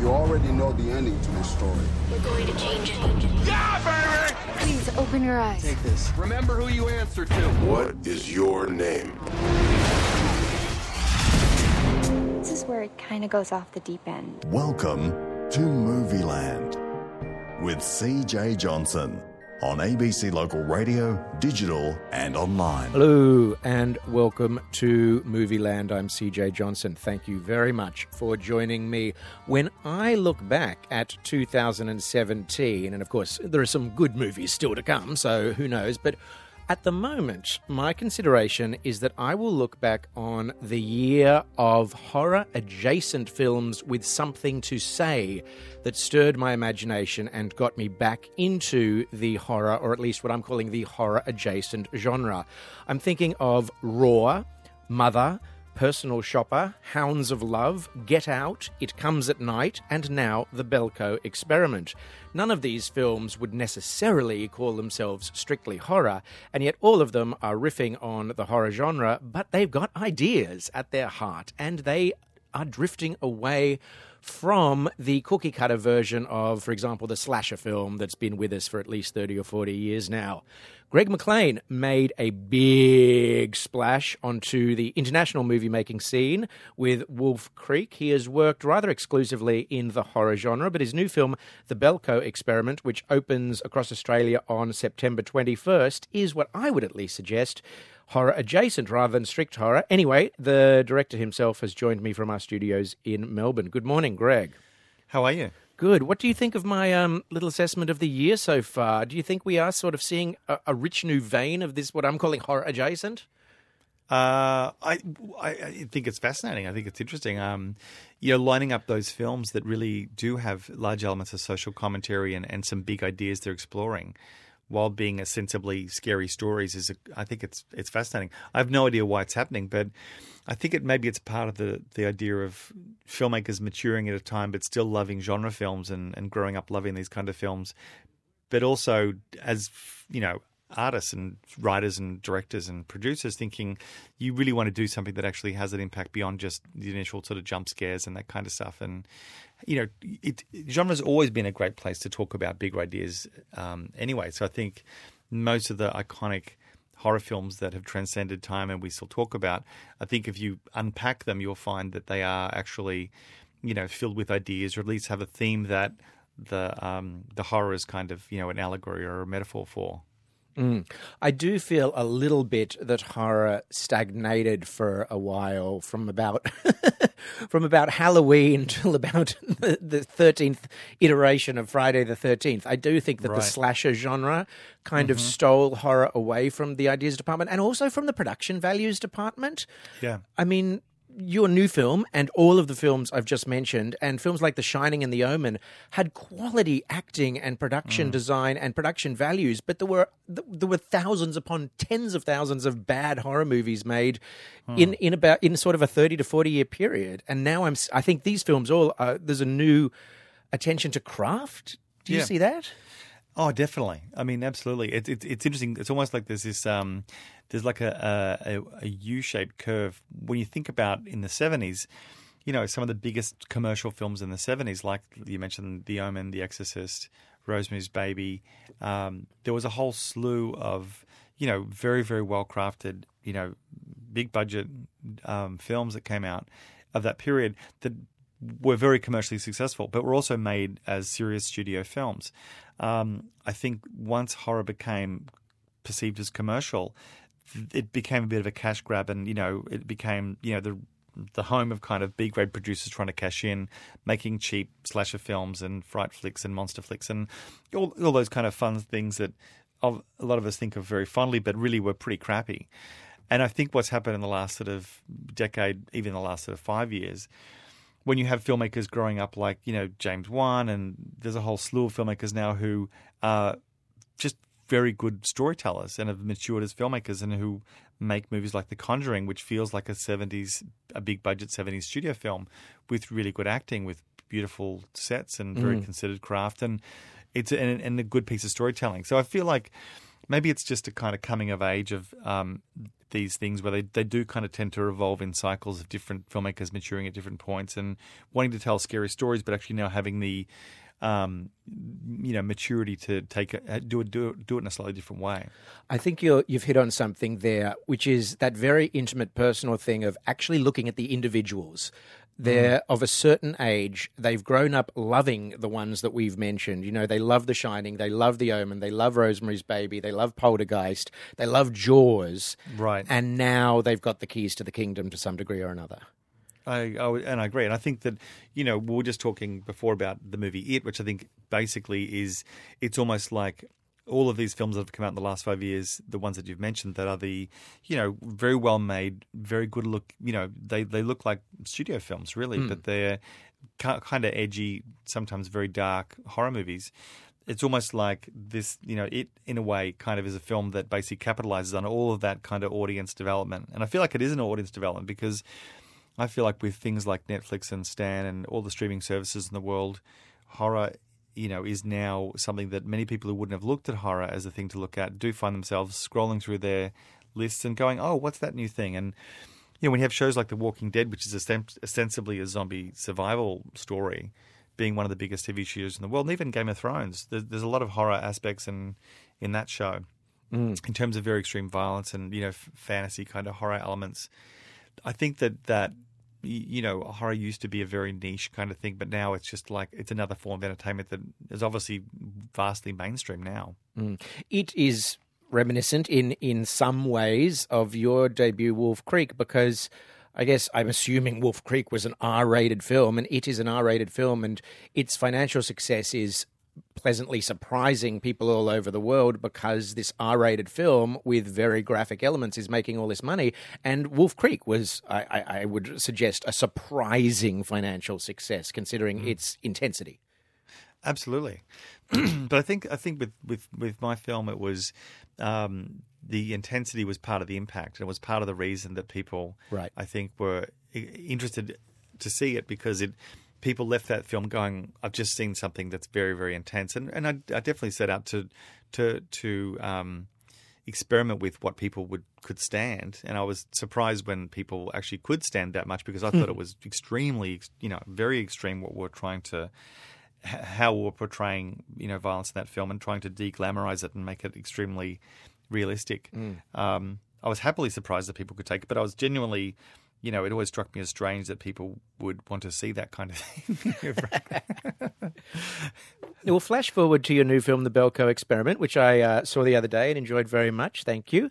You already know the ending to this story. We're going to change it. Yeah, baby! Please open your eyes. Take this. Remember who you answer to. What is your name? This is where it kind of goes off the deep end. Welcome to Movieland with CJ Johnson on ABC Local Radio, digital, and online. Hello and welcome to Movieland. I'm CJ Johnson. Thank you very much for joining me. When I look back at 2017, and of course, there are some good movies still to come, so who knows, but at the moment, my consideration is that I will look back on the year of horror adjacent films with something to say that stirred my imagination and got me back into the horror, or at least what I'm calling the horror adjacent genre. I'm thinking of Raw, Mother, Personal Shopper, Hounds of Love, Get Out, It Comes at Night, and now The Belko Experiment. None of these films would necessarily call themselves strictly horror, and yet all of them are riffing on the horror genre, but they've got ideas at their heart, and they are drifting away from the cookie cutter version of, for example, the slasher film that's been with us for at least 30 or 40 years now. Greg McLean made a big splash onto the international movie making scene with Wolf Creek. He has worked rather exclusively in the horror genre, but his new film, The Belko Experiment, which opens across Australia on September 21st, is what I would at least suggest horror adjacent rather than strict horror. Anyway, the director himself has joined me from our studios in Melbourne. Good morning, Greg. How are you? Good. What do you think of my um, little assessment of the year so far? Do you think we are sort of seeing a, a rich new vein of this, what I'm calling horror adjacent? Uh, I, I think it's fascinating. I think it's interesting. Um, you know, lining up those films that really do have large elements of social commentary and, and some big ideas they're exploring, while being ostensibly scary stories is. A, I think it's it's fascinating. I have no idea why it's happening, but I think it maybe it's part of the the idea of filmmakers maturing at a time, but still loving genre films and and growing up loving these kind of films, but also as you know artists and writers and directors and producers thinking you really want to do something that actually has an impact beyond just the initial sort of jump scares and that kind of stuff. And you know, it, genre's always been a great place to talk about big ideas. Um, anyway, so I think most of the iconic horror films that have transcended time and we still talk about, I think if you unpack them, you'll find that they are actually, you know, filled with ideas or at least have a theme that the um, the horror is kind of you know an allegory or a metaphor for. Mm. I do feel a little bit that horror stagnated for a while from about from about Halloween till about the thirteenth iteration of Friday the Thirteenth. I do think that Right. the slasher genre kind of Mhm. stole horror away from the ideas department and also from the production values department. Yeah. I mean, your new film and all of the films I've just mentioned, and films like The Shining and The Omen, had quality acting and production Mm. design and production values, but there were there were thousands upon tens of thousands of bad horror movies made in in about in sort of a thirty to forty year period. And now I'm I think these films all uh, there's a new attention to craft. Do you Yeah. see that? Oh, definitely. I mean, absolutely. It's it's it's interesting. It's almost like there's this um, there's like a a, a U-shaped curve when you think about in the seventies. You know, some of the biggest commercial films in the seventies, like you mentioned, The Omen, The Exorcist, Rosemary's Baby. Um, there was a whole slew of you know very very well crafted you know big budget um, films that came out of that period that were very commercially successful, but were also made as serious studio films. Um, I think once horror became perceived as commercial, it became a bit of a cash grab, and you know, it became you know the the home of kind of B grade producers trying to cash in, making cheap slasher films and fright flicks and monster flicks and all, all those kind of fun things that a lot of us think of very fondly, but really were pretty crappy. And I think what's happened in the last sort of decade, even the last sort of five years, when you have filmmakers growing up like you know James Wan, and there's a whole slew of filmmakers now who are just very good storytellers and have matured as filmmakers and who make movies like The Conjuring, which feels like a 70s, a big budget 70s studio film with really good acting, with beautiful sets and very Mm. considered craft, and it's and, and a good piece of storytelling. So I feel like maybe it's just a kind of coming of age of um, these things where they, they do kind of tend to revolve in cycles of different filmmakers maturing at different points and wanting to tell scary stories, but actually now having the um, you know maturity to take do it do it do it in a slightly different way. I think you're, you've hit on something there, which is that very intimate, personal thing of actually looking at the individuals. They're mm. of a certain age. They've grown up loving the ones that we've mentioned. You know, they love The Shining, they love The Omen, they love Rosemary's Baby, they love Poltergeist, they love Jaws. Right. And now they've got the keys to the kingdom to some degree or another. I, I and I agree, and I think that you know we were just talking before about the movie It, which I think basically is it's almost like all of these films that have come out in the last five years, the ones that you've mentioned, that are the you know very well made, very good look. You know they they look like studio films really, hmm. but they're kind of edgy, sometimes very dark horror movies. It's almost like this, you know, it in a way kind of is a film that basically capitalizes on all of that kind of audience development. And I feel like it is an audience development because I feel like with things like Netflix and Stan and all the streaming services in the world, horror, you know, is now something that many people who wouldn't have looked at horror as a thing to look at do find themselves scrolling through their lists and going, "Oh, what's that new thing?" And you know, when you have shows like The Walking Dead, which is ostensibly a zombie survival story, being one of the biggest TV shows in the world, and even Game of Thrones, there's, a lot of horror aspects in in that show, mm. in terms of very extreme violence and you know f- fantasy kind of horror elements. I think that that you know horror used to be a very niche kind of thing, but now it's just like it's another form of entertainment that is obviously vastly mainstream now. Mm. It is reminiscent in in some ways of your debut Wolf Creek because I guess I'm assuming Wolf Creek was an R-rated film and it is an R-rated film and its financial success is pleasantly surprising people all over the world because this R-rated film with very graphic elements is making all this money and Wolf Creek was I, I, I would suggest a surprising financial success considering its intensity. Absolutely, but I think I think with with with my film, it was um, the intensity was part of the impact, and it was part of the reason that people, Right. I think, were interested to see it because it. People left that film going. I've just seen something that's very, very intense, and and I, I definitely set out to to to um, experiment with what people would could stand, and I was surprised when people actually could stand that much because I thought it was extremely, you know, very extreme what we're trying to how we're portraying you know violence in that film and trying to de-glamorize it and make it extremely realistic. Um, I was happily surprised that people could take it, but I was genuinely, you know, it always struck me as strange that people would want to see that kind of thing. We'll flash forward to your new film, The Belko Experiment, which I uh, saw the other day and enjoyed very much. Thank you.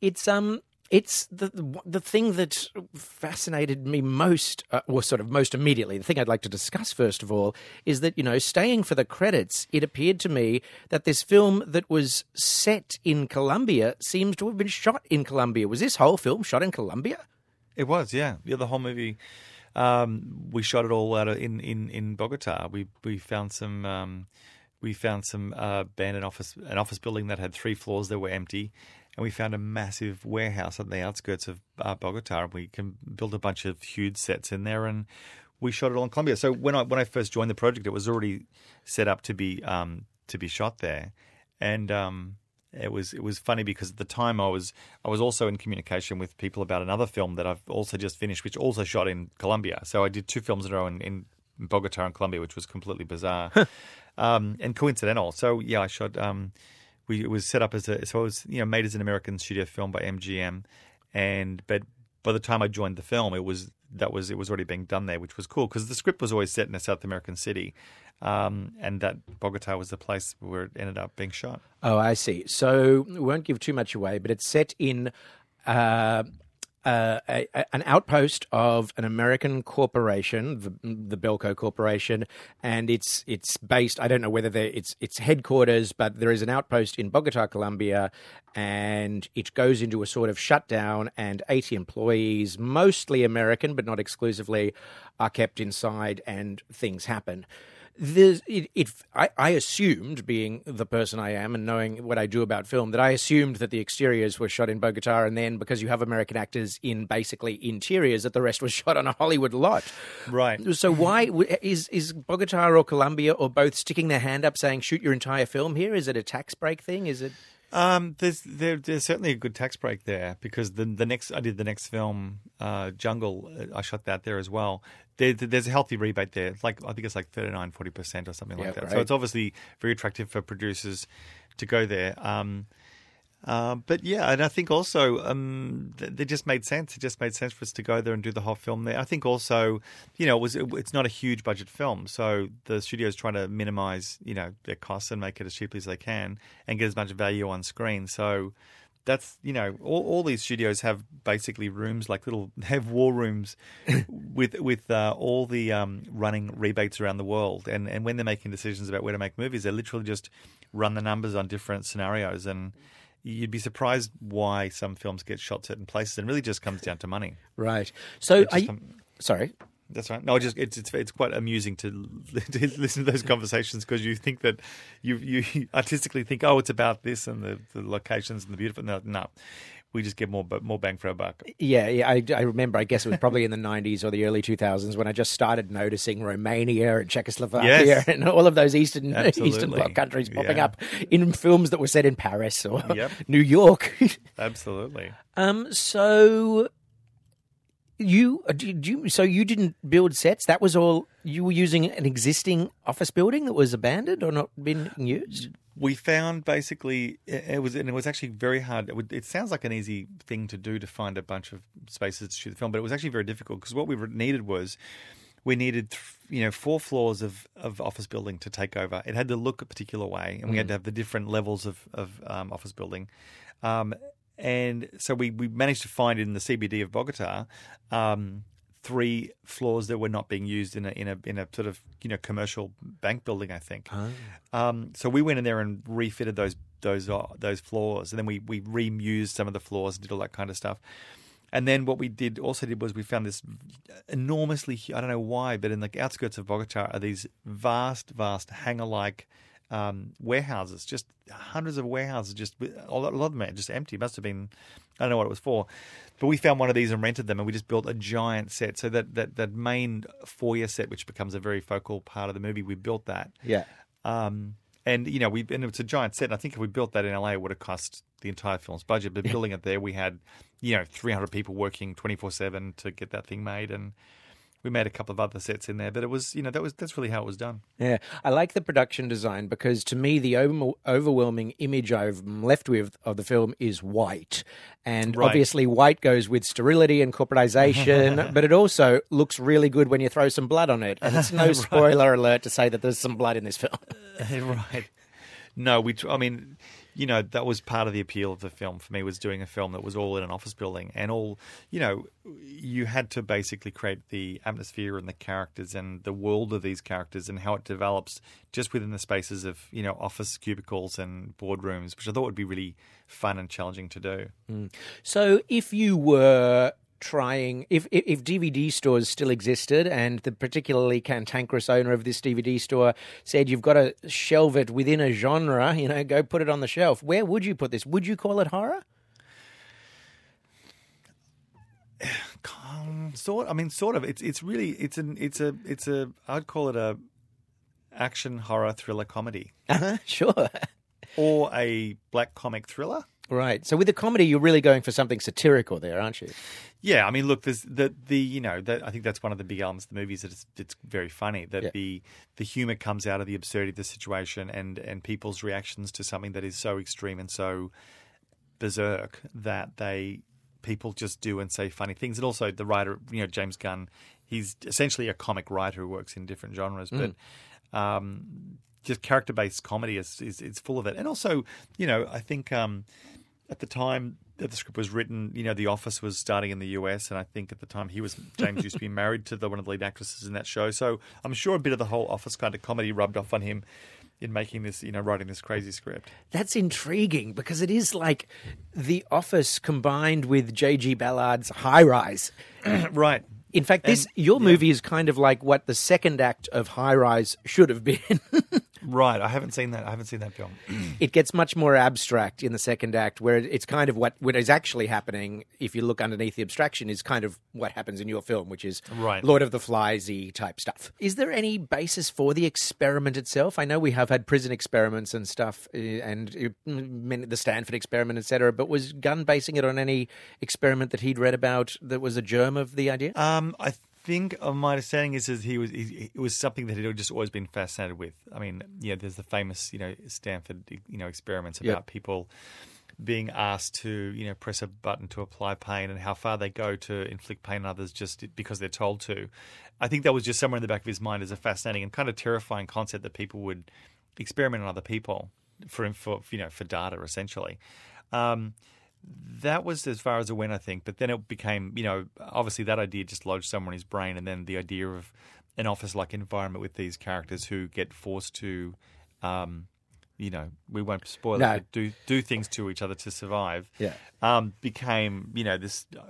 It's um, it's the the, thing that fascinated me most, uh, or sort of most immediately. The thing I'd like to discuss first of all is that you know, staying for the credits, it appeared to me that this film that was set in Colombia seems to have been shot in Colombia. Was this whole film shot in Colombia? It was, yeah. Yeah, the whole movie. Um, we shot it all out of, in, in, in Bogota. We we found some um, we found some uh, abandoned office an office building that had three floors that were empty, and we found a massive warehouse on the outskirts of uh, Bogota. And we can build a bunch of huge sets in there, and we shot it all in Colombia. So when I when I first joined the project, it was already set up to be um, to be shot there, and um, it was it was funny because at the time I was I was also in communication with people about another film that I've also just finished, which also shot in Colombia. So I did two films in a row in, in Bogota and Colombia, which was completely bizarre um, and coincidental. So yeah, I shot. Um, we it was set up as a so it was you know made as an American studio film by MGM, and but by the time I joined the film, it was that was it was already being done there, which was cool because the script was always set in a South American city, um, and that Bogota was the place where it ended up being shot. Oh, I see. So we won't give too much away, but it's set in uh, uh, a, an outpost of an American corporation, the, the Belko Corporation, and it's it's based. I don't know whether it's its headquarters, but there is an outpost in Bogota, Colombia, and it goes into a sort of shutdown. And eighty employees, mostly American but not exclusively, are kept inside, and things happen there's it, it I, I assumed being the person I am and knowing what I do about film that I assumed that the exteriors were shot in Bogota and then because you have American actors in basically interiors that the rest was shot on a Hollywood lot. Right. So why is is Bogota or Colombia or both sticking their hand up saying shoot your entire film here? Is it a tax break thing? Is it Um, there's there, there's certainly a good tax break there because the the next I did the next film, uh, Jungle. uh, I shot that there as well. There, there's a healthy rebate there. It's like I think it's like 39, 40 percent or something Yeah, like that. So it's obviously very attractive for producers to go there. Um, uh, but yeah, and I think also um, th- they just made sense. It just made sense for us to go there and do the whole film there. I think also, you know, it was it's not a huge budget film, so the studio's trying to minimize, you know, their costs and make it as cheaply as they can and get as much value on screen. So that's you know, all, all these studios have basically rooms like little they have war rooms with with uh, all the um, running rebates around the world, and and when they're making decisions about where to make movies, they literally just run the numbers on different scenarios and. You'd be surprised why some films get shot certain places, and really just comes down to money. Right. So, just, you, um, sorry. That's right. No, just it's it's, it's quite amusing to, to listen to those conversations because you think that you you artistically think, oh, it's about this and the, the locations and the beautiful. No, no, we just get more more bang for our buck. Yeah, yeah. I, I remember. I guess it was probably in the '90s or the early 2000s when I just started noticing Romania and Czechoslovakia Yes. and all of those Eastern Eastern Bloc countries popping Yeah. up in films that were set in Paris or Yep. New York. Absolutely. um. So you uh, did you so you didn't build sets. That was all. You were using an existing office building that was abandoned or not been used. We found basically it was and it was actually very hard. It, would, it sounds like an easy thing to do to find a bunch of spaces to shoot the film, but it was actually very difficult because what we needed was we needed th- you know four floors of, of office building to take over. It had to look a particular way, and we had to have the different levels of of um, office building. Um, and so we, we managed to find in the CBD of Bogota um, three floors that were not being used in a in a in a sort of you know commercial bank building. I think. Um, so we went in there and refitted those those uh, those floors, and then we we reused some of the floors and did all that kind of stuff. And then what we did also did was we found this enormously I don't know why, but in the outskirts of Bogota are these vast, vast hangar like um, warehouses, just hundreds of warehouses, just a lot, a lot of them are just empty. It must have been I don't know what it was for, but we found one of these and rented them, and we just built a giant set. So that that that main foyer set, which becomes a very focal part of the movie, we built that. Yeah. Um, and you know, we and it's a giant set. And I think if we built that in LA, it would have cost the entire film's budget. But building it there, we had you know 300 people working 24 seven to get that thing made, and we made a couple of other sets in there. But it was you know that was that's really how it was done. Yeah, I like the production design because to me the over- overwhelming image I'm left with of the film is white, and Right. obviously white goes with sterility and corporatization, but it also looks really good when you throw some blood on it. And it's no spoiler alert to say that there's some blood in this film. right. No, we. I mean, you know, that was part of the appeal of the film for me was doing a film that was all in an office building and all. You know, you had to basically create the atmosphere and the characters and the world of these characters and how it develops just within the spaces of you know office cubicles and boardrooms, which I thought would be really fun and challenging to do. Mm. So, if you were trying, if, if if DVD stores still existed, and the particularly cantankerous owner of this DVD store said you've got to shelve it within a genre, you know, go put it on the shelf. Where would you put this? Would you call it horror? Um, sort. I mean, sort of. It's it's really it's an it's a it's a I'd call it a action horror thriller comedy Uh-huh, sure. or a black comic thriller. Right. So with the comedy, you're really going for something satirical there, aren't you? Yeah, I mean, look, there's the the you know that I think that's one of the big elements of the movie is that it's it's very funny that Yeah. the the humor comes out of the absurdity of the situation and and people's reactions to something that is so extreme and so berserk that they people just do and say funny things. And also the writer, you know, James Gunn, he's essentially a comic writer who works in different genres, but um, just character based comedy is, is is full of it. And also, you know, I think um, at the time that the script was written, you know, The Office was starting in the US, and I think at the time he was James used to be married to the one of the lead actresses in that show. So I'm sure a bit of the whole Office kind of comedy rubbed off on him in making this, you know, writing this crazy script. That's intriguing because it is like The Office combined with J.G. Ballard's High Rise. right. In fact, this And- your yeah. movie is kind of like what the second act of High Rise should have been. Right, I haven't seen that. I haven't seen that film. it gets much more abstract in the second act, where it's kind of what, what is actually happening. If you look underneath the abstraction, is kind of what happens in your film, which is Right. Lord of the Fliesy type stuff. Is there any basis for the experiment itself? I know we have had prison experiments and stuff, uh, and uh, the Stanford experiment, etc. But was Gunn basing it on any experiment that he'd read about that was a germ of the idea? Um, I think of my understanding is that he was he, it was something that he'd just always been fascinated with. I mean, yeah, there's the famous you know Stanford you know experiments about Yep. people being asked to you know press a button to apply pain and how far they go to inflict pain on others just because they're told to. I think that was just somewhere in the back of his mind as a fascinating and kind of terrifying concept that people would experiment on other people for for you know for data essentially. Um, that was as far as it went, I think. But then it became, you know, obviously that idea just lodged somewhere in his brain, and then the idea of an office-like environment with these characters who get forced to, um, you know, we won't spoil No. it, but do do things to each other to survive. Yeah. um, became, you know, this, uh,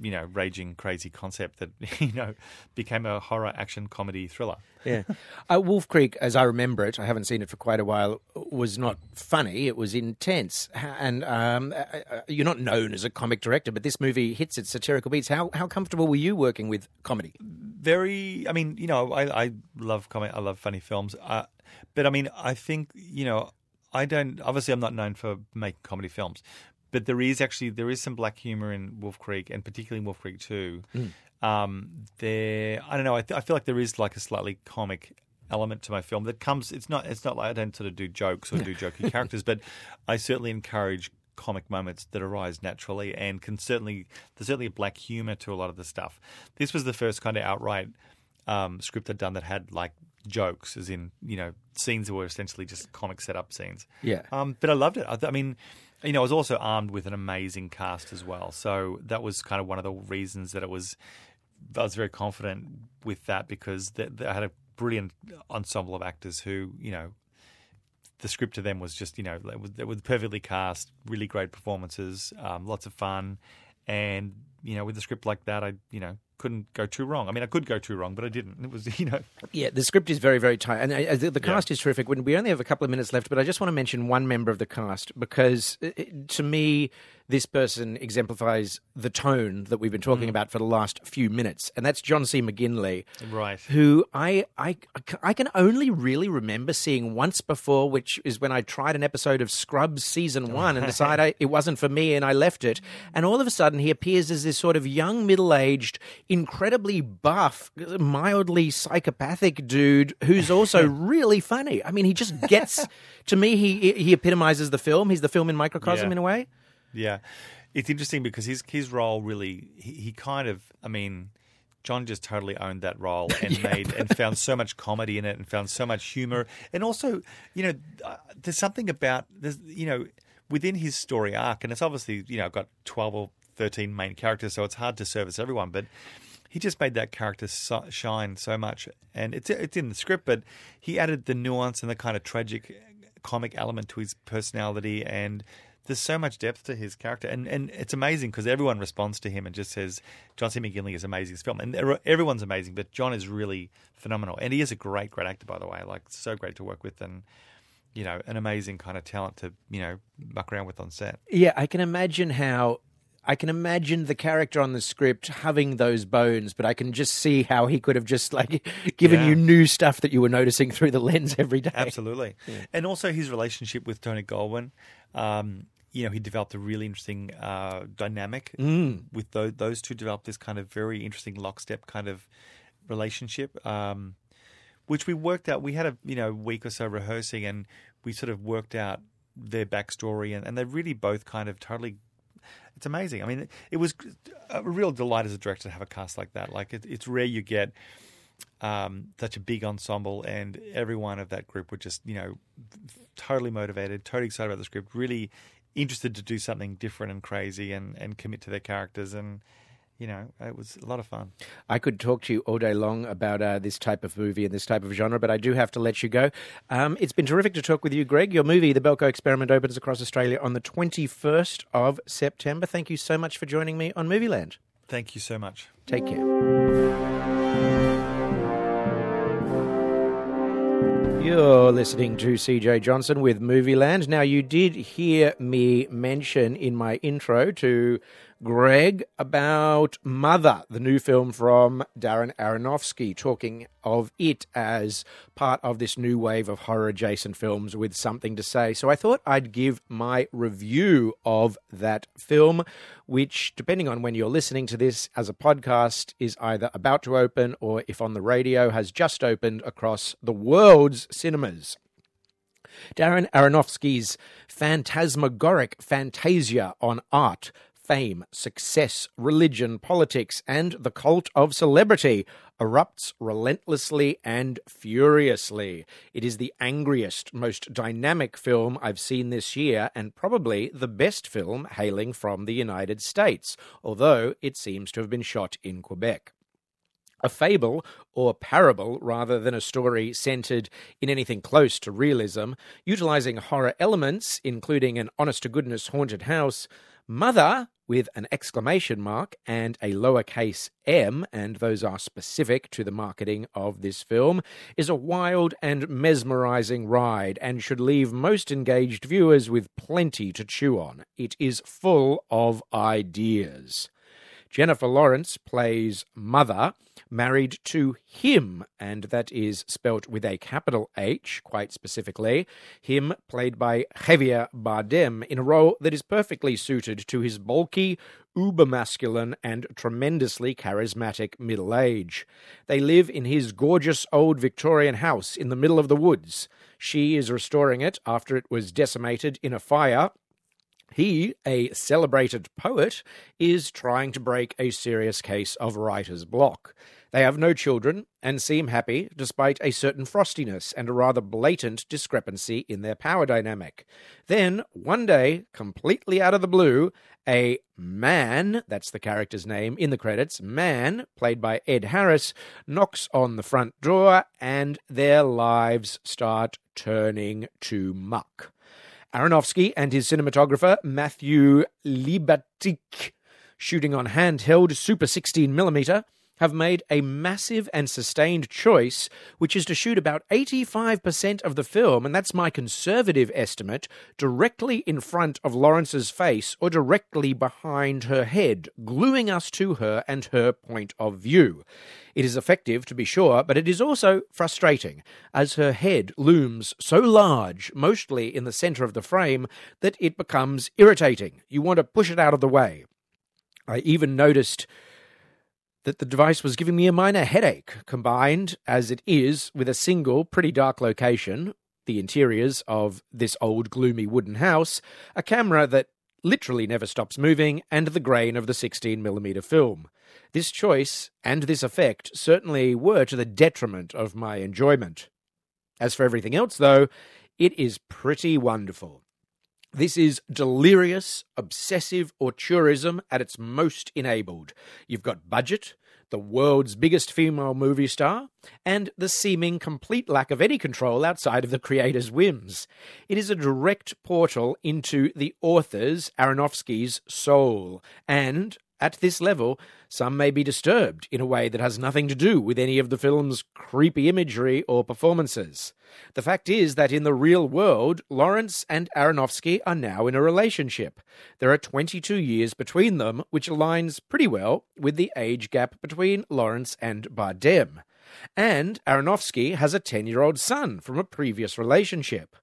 you know, raging crazy concept that you know became a horror action comedy thriller. Yeah. Uh, Wolf Creek, as I remember it, I haven't seen it for quite a while, was not funny. It was intense. And um, uh, uh, you're not known as a comic director, but this movie hits its satirical beats. How, how comfortable were you working with comedy? very i mean you know i, I love comic i love funny films uh, but i mean i think you know i don't obviously i'm not known for making comedy films but there is actually there is some black humor in wolf creek and particularly in wolf creek 2 um, there i don't know I, th- I feel like there is like a slightly comic element to my film that comes it's not it's not like i don't sort of do jokes or do jokey characters but i certainly encourage comic moments that arise naturally and can certainly there's certainly a black humor to a lot of the stuff. This was the first kind of outright um, script I'd done that had like jokes, as in you know scenes that were essentially just comic setup scenes. Yeah. Um, but I loved it. I, th- I mean, you know, I was also armed with an amazing cast as well, so that was kind of one of the reasons that it was. I was very confident with that because th- th- I had a brilliant ensemble of actors who you know the script to them was just you know it was, it was perfectly cast, really great performances, um, lots of fun, and you know with a script like that, I you know couldn't go too wrong. I mean, I could go too wrong, but I didn't. It was you know Yeah, the script is very, very tight, and uh, the, the cast is terrific. We only have a couple of minutes left, but I just want to mention one member of the cast because, uh, it, to me, this person exemplifies the tone that we've been talking about for the last few minutes, and that's John C. McGinley, Right. Who I, I I can only really remember seeing once before, which is when I tried an episode of Scrubs season one and decided I, it wasn't for me, and I left it. And all of a sudden, he appears as this sort of young, middle-aged, incredibly buff, mildly psychopathic dude who's also really funny. I mean, he just gets to me. He he epitomizes the film. He's the film in microcosm Yeah. in a way. Yeah, it's interesting because his his role really he, he kind of I mean. John just totally owned that role and made and found so much comedy in it and found so much humor and also you know uh, there's something about there's you know within his story arc and it's obviously you know got 12 or 13 main characters so it's hard to service everyone but he just made that character so, shine so much and it's it's in the script but he added the nuance and the kind of tragic comic element to his personality and there's so much depth to his character and and it's amazing because everyone responds to him and just says John C. McGinley is amazing film and everyone's amazing but John is really phenomenal and he is a great great actor by the way like so great to work with and you know an amazing kind of talent to you know muck around with on set Yeah, I can imagine how. I can imagine the character on the script having those bones, but I can just see how he could have just like given Yeah. you new stuff that you were noticing through the lens every day. Absolutely. And also his relationship with Tony Goldwyn. Um, you know, he developed a really interesting uh, dynamic with those, those two. Developed this kind of very interesting lockstep kind of relationship, um, which we worked out. We had a you know week or so rehearsing, and we sort of worked out their backstory, and, and they really both kind of totally. It's amazing. I mean, it, was a real delight as a director to have a cast like that. Like, it, it's rare you get um, such a big ensemble, and everyone of that group were just, you know, totally motivated, totally excited about the script, really interested to do something different and crazy and, and commit to their characters. And, you know, it was a lot of fun. I could talk to you all day long about uh, this type of movie and this type of genre, but I do have to let you go. Um, it's been terrific to talk with you, Greg. Your movie, The Belko Experiment, opens across Australia on the 21st of September. Thank you so much for joining me on Movieland. Thank you so much. Take care. You're listening to CJ Johnson with Movieland. Now, you did hear me mention in my intro to Greg about Mother, the new film from Darren Aronofsky, talking of it as part of this new wave of horror adjacent films with something to say. So I thought I'd give my review of that film, which, depending on when you're listening to this as a podcast, is either about to open or, if on the radio, has just opened across the world's cinemas. Darren Aronofsky's phantasmagoric fantasia on art fame, success, religion, politics, and the cult of celebrity erupts relentlessly and furiously. It is the angriest, most dynamic film I've seen this year, and probably the best film hailing from the United States, although it seems to have been shot in Quebec a fable or parable rather than a story centered in anything close to realism, utilizing horror elements, including an honest to goodness haunted house, Mother with an exclamation mark and a lowercase m, and those are specific to the marketing of this film, is a wild and mesmerizing ride and should leave most engaged viewers with plenty to chew on. It is full of ideas. Jennifer Lawrence plays Mother, married to him, and that is spelt with a capital H, quite specifically. Him, played by Javier Bardem, in a role that is perfectly suited to his bulky, uber masculine, and tremendously charismatic middle age. They live in his gorgeous old Victorian house in the middle of the woods. She is restoring it after it was decimated in a fire he, a celebrated poet, is trying to break a serious case of writer's block. They have no children and seem happy despite a certain frostiness and a rather blatant discrepancy in their power dynamic. Then, one day, completely out of the blue, a man, that's the character's name in the credits, man, played by Ed Harris, knocks on the front door and their lives start turning to muck. Aronofsky and his cinematographer Matthew Libatique, shooting on handheld Super 16mm, have made a massive and sustained choice, which is to shoot about 85% of the film, and that's my conservative estimate, directly in front of Lawrence's face or directly behind her head, gluing us to her and her point of view. It is effective, to be sure, but it is also frustrating, as her head looms so large, mostly in the centre of the frame, that it becomes irritating. You want to push it out of the way. I even noticed that the device was giving me a minor headache, combined, as it is, with a single, pretty dark location, the interiors of this old, gloomy wooden house, a camera that literally never stops moving, and the grain of the 16mm film. This choice and this effect certainly were to the detriment of my enjoyment. As for everything else, though, it is pretty wonderful. This is delirious, obsessive auteurism at its most enabled. You've got budget, the world's biggest female movie star, and the seeming complete lack of any control outside of the creator's whims. It is a direct portal into the author's, Aronofsky's, soul, and at this level, some may be disturbed in a way that has nothing to do with any of the film's creepy imagery or performances. The fact is that in the real world, Lawrence and Aronofsky are now in a relationship. There are 22 years between them, which aligns pretty well with the age gap between Lawrence and Bardem. And Aronofsky has a 10 year old son from a previous relationship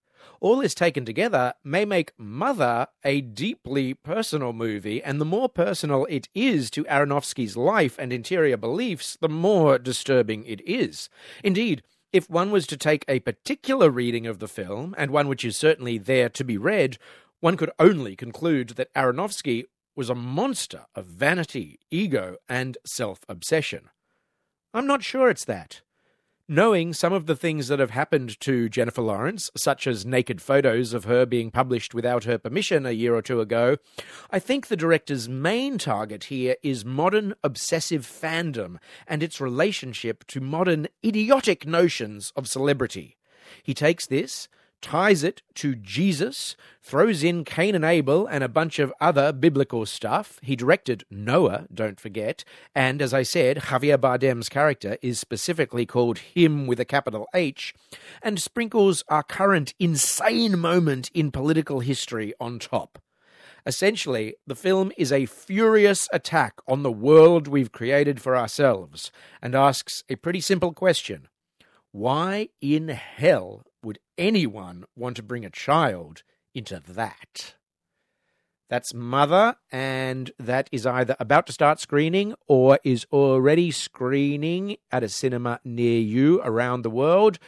all this taken together may make Mother a deeply personal movie, and the more personal it is to Aronofsky's life and interior beliefs, the more disturbing it is. Indeed, if one was to take a particular reading of the film, and one which is certainly there to be read, one could only conclude that Aronofsky was a monster of vanity, ego, and self obsession. I'm not sure it's that knowing some of the things that have happened to Jennifer Lawrence, such as naked photos of her being published without her permission a year or two ago, I think the director's main target here is modern obsessive fandom and its relationship to modern idiotic notions of celebrity. He takes this, ties it to Jesus, throws in Cain and Abel and a bunch of other biblical stuff. He directed Noah, don't forget. And as I said, Javier Bardem's character is specifically called Him with a capital H, and sprinkles our current insane moment in political history on top. Essentially, the film is a furious attack on the world we've created for ourselves and asks a pretty simple question Why in hell anyone want to bring a child into that? That's Mother, and that is either about to start screening or is already screening at a cinema near you around the world.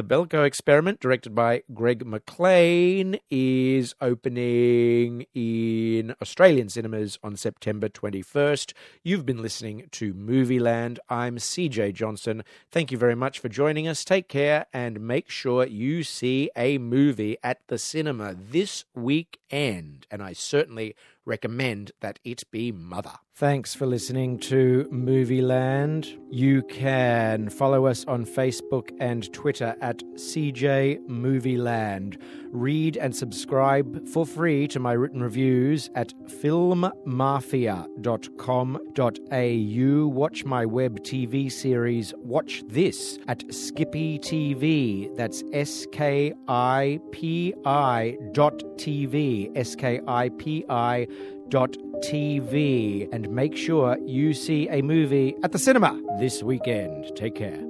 The Belko Experiment, directed by Greg McLean, is opening in Australian cinemas on September 21st. You've been listening to Movieland. I'm CJ Johnson. Thank you very much for joining us. Take care and make sure you see a movie at the cinema this weekend. And I certainly recommend that it be Mother. Thanks for listening to Movieland. You can follow us on Facebook and Twitter at CJ Movieland. Read and subscribe for free to my written reviews at filmmafia.com.au. Watch my web TV series Watch This at Skippy TV. That's S K I P I dot TV. S K I P I dot TV. And make sure you see a movie at the cinema this weekend. Take care.